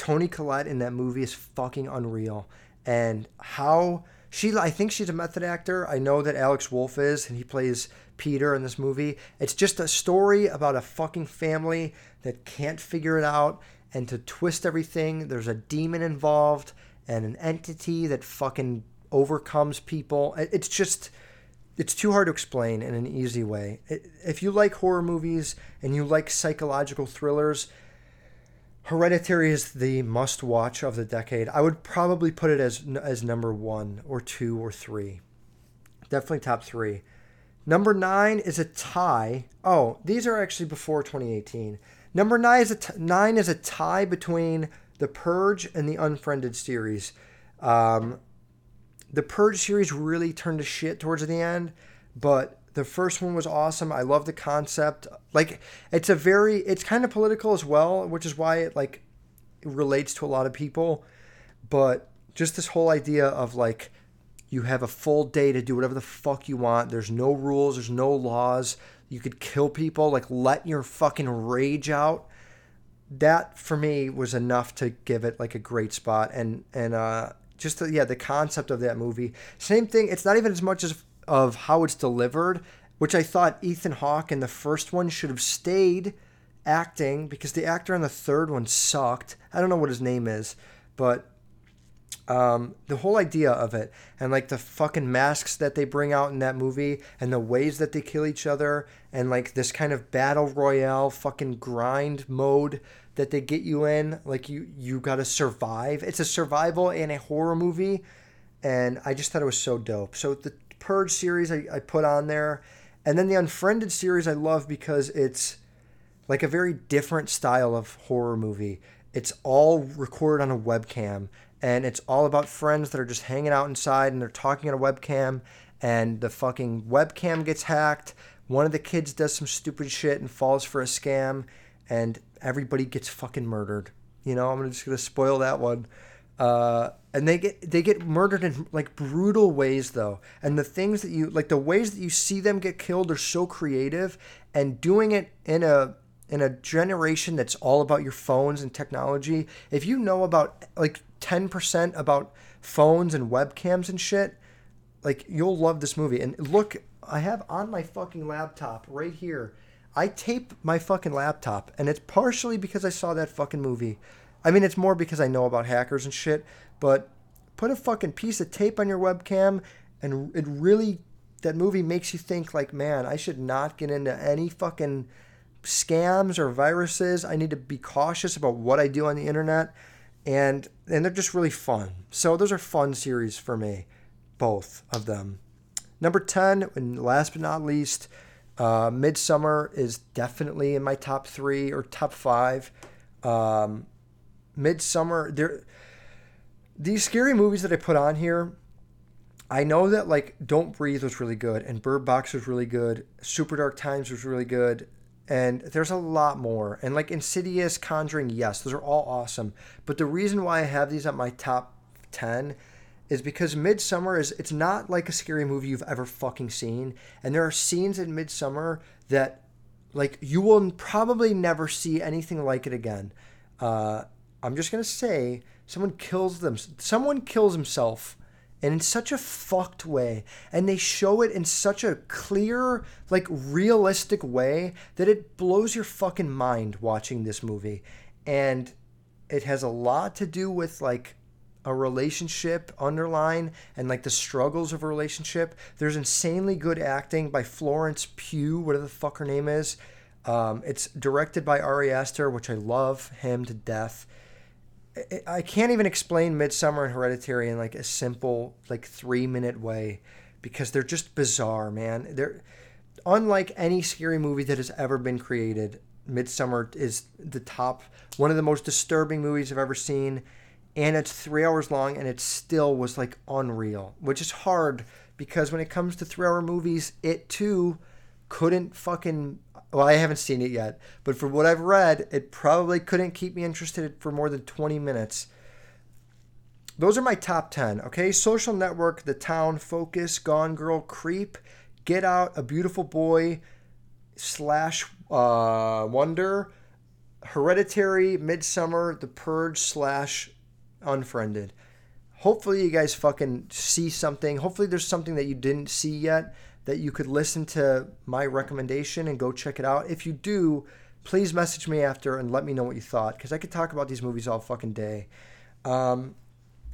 Toni Collette in that movie is fucking unreal. And how she, I think she's a method actor. I know that Alex Wolff is, and he plays Peter in this movie. It's just a story about a fucking family that can't figure it out. And to twist everything, there's a demon involved and an entity that fucking overcomes people. It's just, it's too hard to explain in an easy way. If you like horror movies and you like psychological thrillers, Hereditary is the must watch of the decade. I would probably put it as as number 1 or 2 or 3. Definitely top 3. Number 9 is a tie. Oh, these are actually before 2018. Number 9 is a t- 9 is a tie between The Purge and the Unfriended series. Um, the Purge series really turned to shit towards the end, but the first one was awesome. I love the concept. Like it's a very it's kind of political as well, which is why it like it relates to a lot of people. But just this whole idea of like you have a full day to do whatever the fuck you want. There's no rules, there's no laws. You could kill people, like let your fucking rage out. That for me was enough to give it like a great spot and and uh just the, yeah, the concept of that movie. Same thing, it's not even as much as of how it's delivered, which I thought Ethan Hawke in the first one should have stayed acting because the actor in the third one sucked. I don't know what his name is, but um, the whole idea of it and like the fucking masks that they bring out in that movie and the ways that they kill each other and like this kind of battle royale fucking grind mode that they get you in like you you got to survive it's a survival and a horror movie and i just thought it was so dope so the Purge series I, I put on there. And then the Unfriended series I love because it's like a very different style of horror movie. It's all recorded on a webcam and it's all about friends that are just hanging out inside and they're talking on a webcam and the fucking webcam gets hacked. One of the kids does some stupid shit and falls for a scam and everybody gets fucking murdered. You know, I'm just going to spoil that one. Uh, and they get they get murdered in like brutal ways though and the things that you like the ways that you see them get killed are so creative and doing it in a in a generation that's all about your phones and technology if you know about like 10% about phones and webcams and shit, like you'll love this movie. And look, I have on my fucking laptop right here. I tape my fucking laptop, and it's partially because I saw that fucking movie. I mean, it's more because I know about hackers and shit, but put a fucking piece of tape on your webcam, and it really, that movie makes you think, like, man, I should not get into any fucking scams or viruses. I need to be cautious about what I do on the internet. And, and they're just really fun. So those are fun series for me, both of them. Number 10, and last but not least, uh, Midsommar is definitely in my top three or top five. Um, Midsommar, there, these scary movies that I put on here, I know that like Don't Breathe was really good, and Bird Box was really good, Super Dark Times was really good, and there's a lot more. And like Insidious, Conjuring, yes, those are all awesome. But the reason why I have these at my top ten is because Midsommar is it's not like a scary movie you've ever fucking seen, and there are scenes in Midsommar that like you will probably never see anything like it again. Uh, I'm just gonna say someone kills them. Someone kills himself, and in such a fucked way, and they show it in such a clear, like realistic way that it blows your fucking mind watching this movie, and it has a lot to do with like a relationship underline and like the struggles of a relationship. There's insanely good acting by Florence Pugh, whatever the fuck her name is. Um, it's directed by Ari Aster, which I love him to death. I can't even explain Midsommar and Hereditary in like a simple like three minute way because they're just bizarre, man. They're unlike any scary movie that has ever been created. Midsommar is the top, one of the most disturbing movies I've ever seen and it's three hours long and it still was like unreal which is hard because when it comes to three hour movies it too couldn't fucking well i haven't seen it yet but from what i've read it probably couldn't keep me interested for more than 20 minutes those are my top 10 okay social network the town focus gone girl creep get out a beautiful boy slash uh, wonder hereditary Midsommar, the purge slash unfriended. Hopefully, you guys fucking see something. Hopefully, there's something that you didn't see yet that you could listen to my recommendation and go check it out. If you do, please message me after and let me know what you thought because I could talk about these movies all fucking day. Um,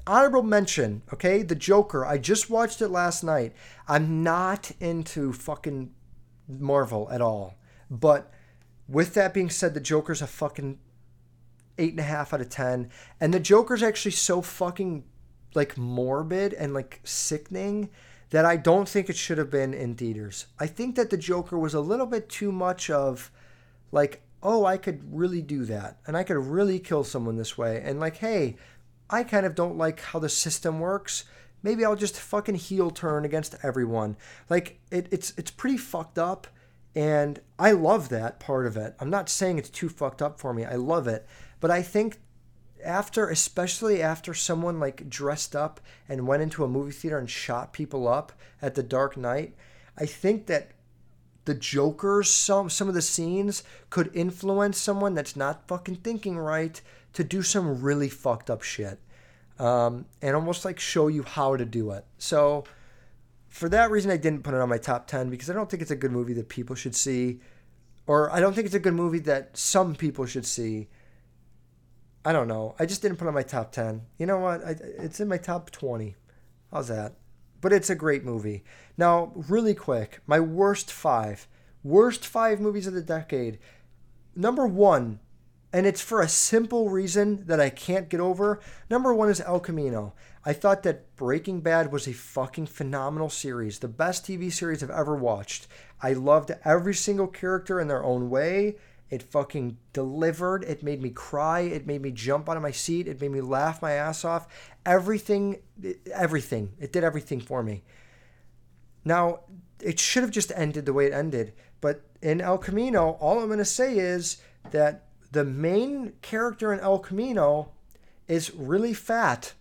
honorable mention, okay? The Joker. I just watched it last night. I'm not into fucking Marvel at all. But with that being said, the Joker's a fucking eight and a half out of ten. And the Joker's actually so fucking like morbid and like sickening that I don't think it should have been in theaters. I think that the Joker was a little bit too much of like, oh, I could really do that and I could really kill someone this way. And like, hey, I kind of don't like how the system works. Maybe I'll just fucking heel turn against everyone. Like it, it's it's pretty fucked up, and I love that part of it. I'm not saying it's too fucked up for me. I love it, but I think after, especially after someone like dressed up and went into a movie theater and shot people up at the Dark Knight, I think that the Joker's some some of the scenes could influence someone that's not fucking thinking right to do some really fucked up shit, um, and almost like show you how to do it. So for that reason, I didn't put it on my top ten because I don't think it's a good movie that people should see, or I don't think it's a good movie that some people should see. I don't know. I just didn't put on my top 10. You know what? I, it's in my top 20. How's that? But it's a great movie. Now, really quick, my worst five. Worst five movies of the decade. Number one, and it's for a simple reason that I can't get over. Number one is El Camino. I thought that Breaking Bad was a fucking phenomenal series, the best TV series I've ever watched. I loved every single character in their own way. It fucking delivered. It made me cry. It made me jump out of my seat. It made me laugh my ass off. Everything, everything. It did everything for me. Now, it should have just ended the way it ended. But in El Camino, all I'm going to say is that the main character in El Camino is really fat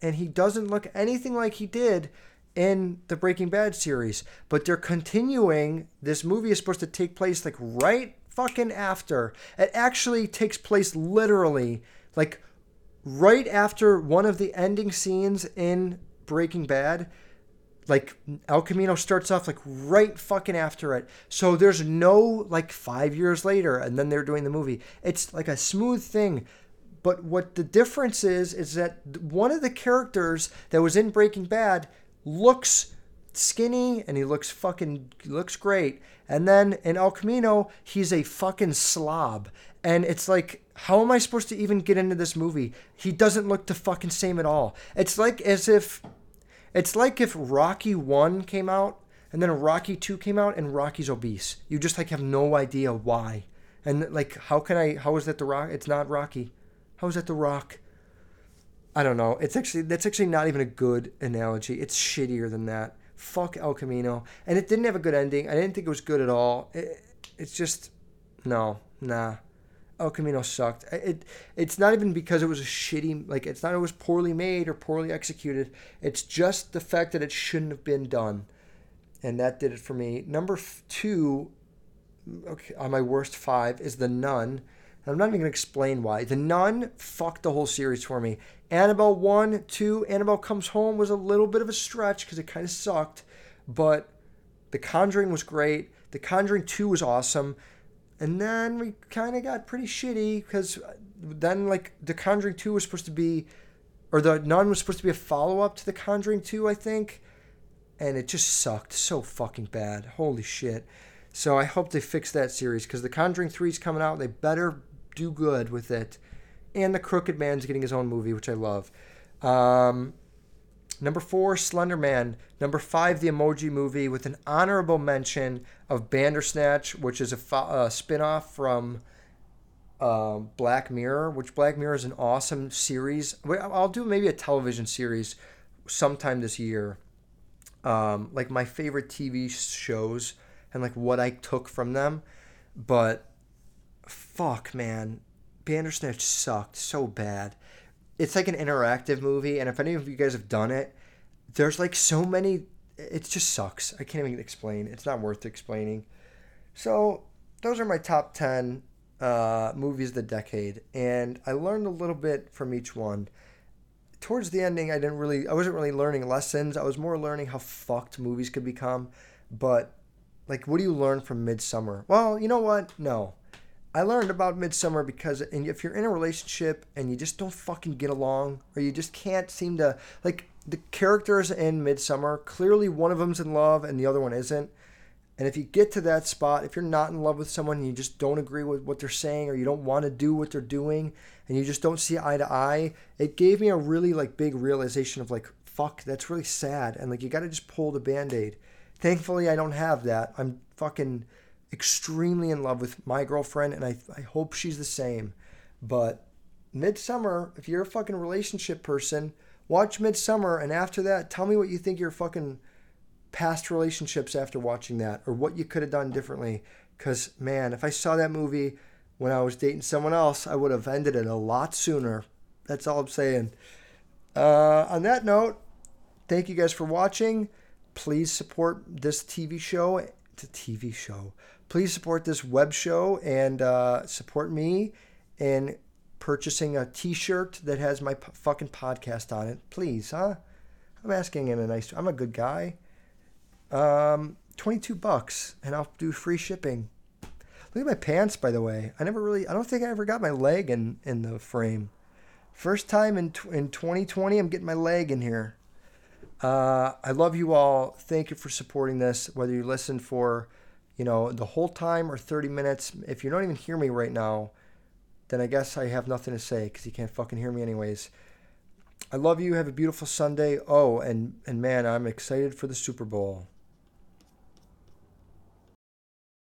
and he doesn't look anything like he did in the Breaking Bad series. But they're continuing. This movie is supposed to take place like right fucking after. It actually takes place literally like right after one of the ending scenes in Breaking Bad, like El Camino starts off like right fucking after it. So there's no like five years later and then they're doing the movie. It's like a smooth thing. But what the difference is, is that one of the characters that was in Breaking Bad looks skinny and he looks fucking looks great. And then in El Camino, he's a fucking slob. And it's like, how am I supposed to even get into this movie? He doesn't look the fucking same at all. It's like as if it's like if Rocky 1 came out and then Rocky 2 came out and Rocky's obese. You just like have no idea why. And like how can I how is that the rock? It's not Rocky. How is that the rock? I don't know. It's actually that's actually not even a good analogy. It's shittier than that. Fuck El Camino. And it didn't have a good ending. I didn't think it was good at all. It, it's just no, nah. El Camino sucked. It it's not even because it was a shitty like it's not it was poorly made or poorly executed. It's just the fact that it shouldn't have been done, and that did it for me. Number two, okay, on my worst five is the Nun. I'm not even gonna explain why. The Nun fucked the whole series for me. Annabelle one, two, Annabelle comes home was a little bit of a stretch because it kind of sucked, but The Conjuring was great. The Conjuring two was awesome and then we kind of got pretty shitty because uh, then like the conjuring 2 was supposed to be or the nun was supposed to be a follow-up to the conjuring 2 i think and it just sucked so fucking bad holy shit so i hope they fix that series because the conjuring 3 is coming out they better do good with it and the crooked man's getting his own movie which i love um, Number four, Slender Man. Number five, the Emoji Movie, with an honorable mention of Bandersnatch, which is a, fo- a spin-off from uh, Black Mirror, which Black Mirror is an awesome series. I'll do maybe a television series sometime this year. Um, like my favorite TV shows and like what I took from them. But fuck, man. Bandersnatch sucked so bad it's like an interactive movie, and if any of you guys have done it, there's like so many. It just sucks. I can't even explain. It's not worth explaining. So those are my top ten uh, movies of the decade, and I learned a little bit from each one. Towards the ending, I didn't really. I wasn't really learning lessons. I was more learning how fucked movies could become. But like, what do you learn from Midsommar? Well, you know what? No. I learned about Midsommar because and if you're in a relationship and you just don't fucking get along, or you just can't seem to like the characters in Midsommar clearly one of them's in love and the other one isn't. And if you get to that spot, if you're not in love with someone and you just don't agree with what they're saying or you don't want to do what they're doing and you just don't see eye to eye, it gave me a really like big realization of like, fuck, that's really sad. And like you gotta just pull the band-aid. Thankfully I don't have that. I'm fucking extremely in love with my girlfriend, and I, I hope she's the same. But Midsommar, if you're a fucking relationship person, watch Midsommar, and after that, tell me what you think your fucking past relationships after watching that, or what you could have done differently. Because, man, if I saw that movie when I was dating someone else, I would have ended it a lot sooner. That's all I'm saying. Uh, on that note, thank you guys for watching. Please support this TV show. It's a TV show please support this web show and uh, support me in purchasing a T-shirt that has my p- fucking podcast on it. Please, huh? I'm asking in a nice. I'm a good guy. Um, twenty-two bucks, and I'll do free shipping. Look at my pants, by the way. I never really. I don't think I ever got my leg in in the frame. First time in in 2020, I'm getting my leg in here. Uh, I love you all. Thank you for supporting this. Whether you listen for you know, the whole time or 30 minutes. If you don't even hear me right now, then I guess I have nothing to say because you can't fucking hear me anyways. I love you. Have a beautiful Sunday. Oh, and and man, I'm excited for the Super Bowl.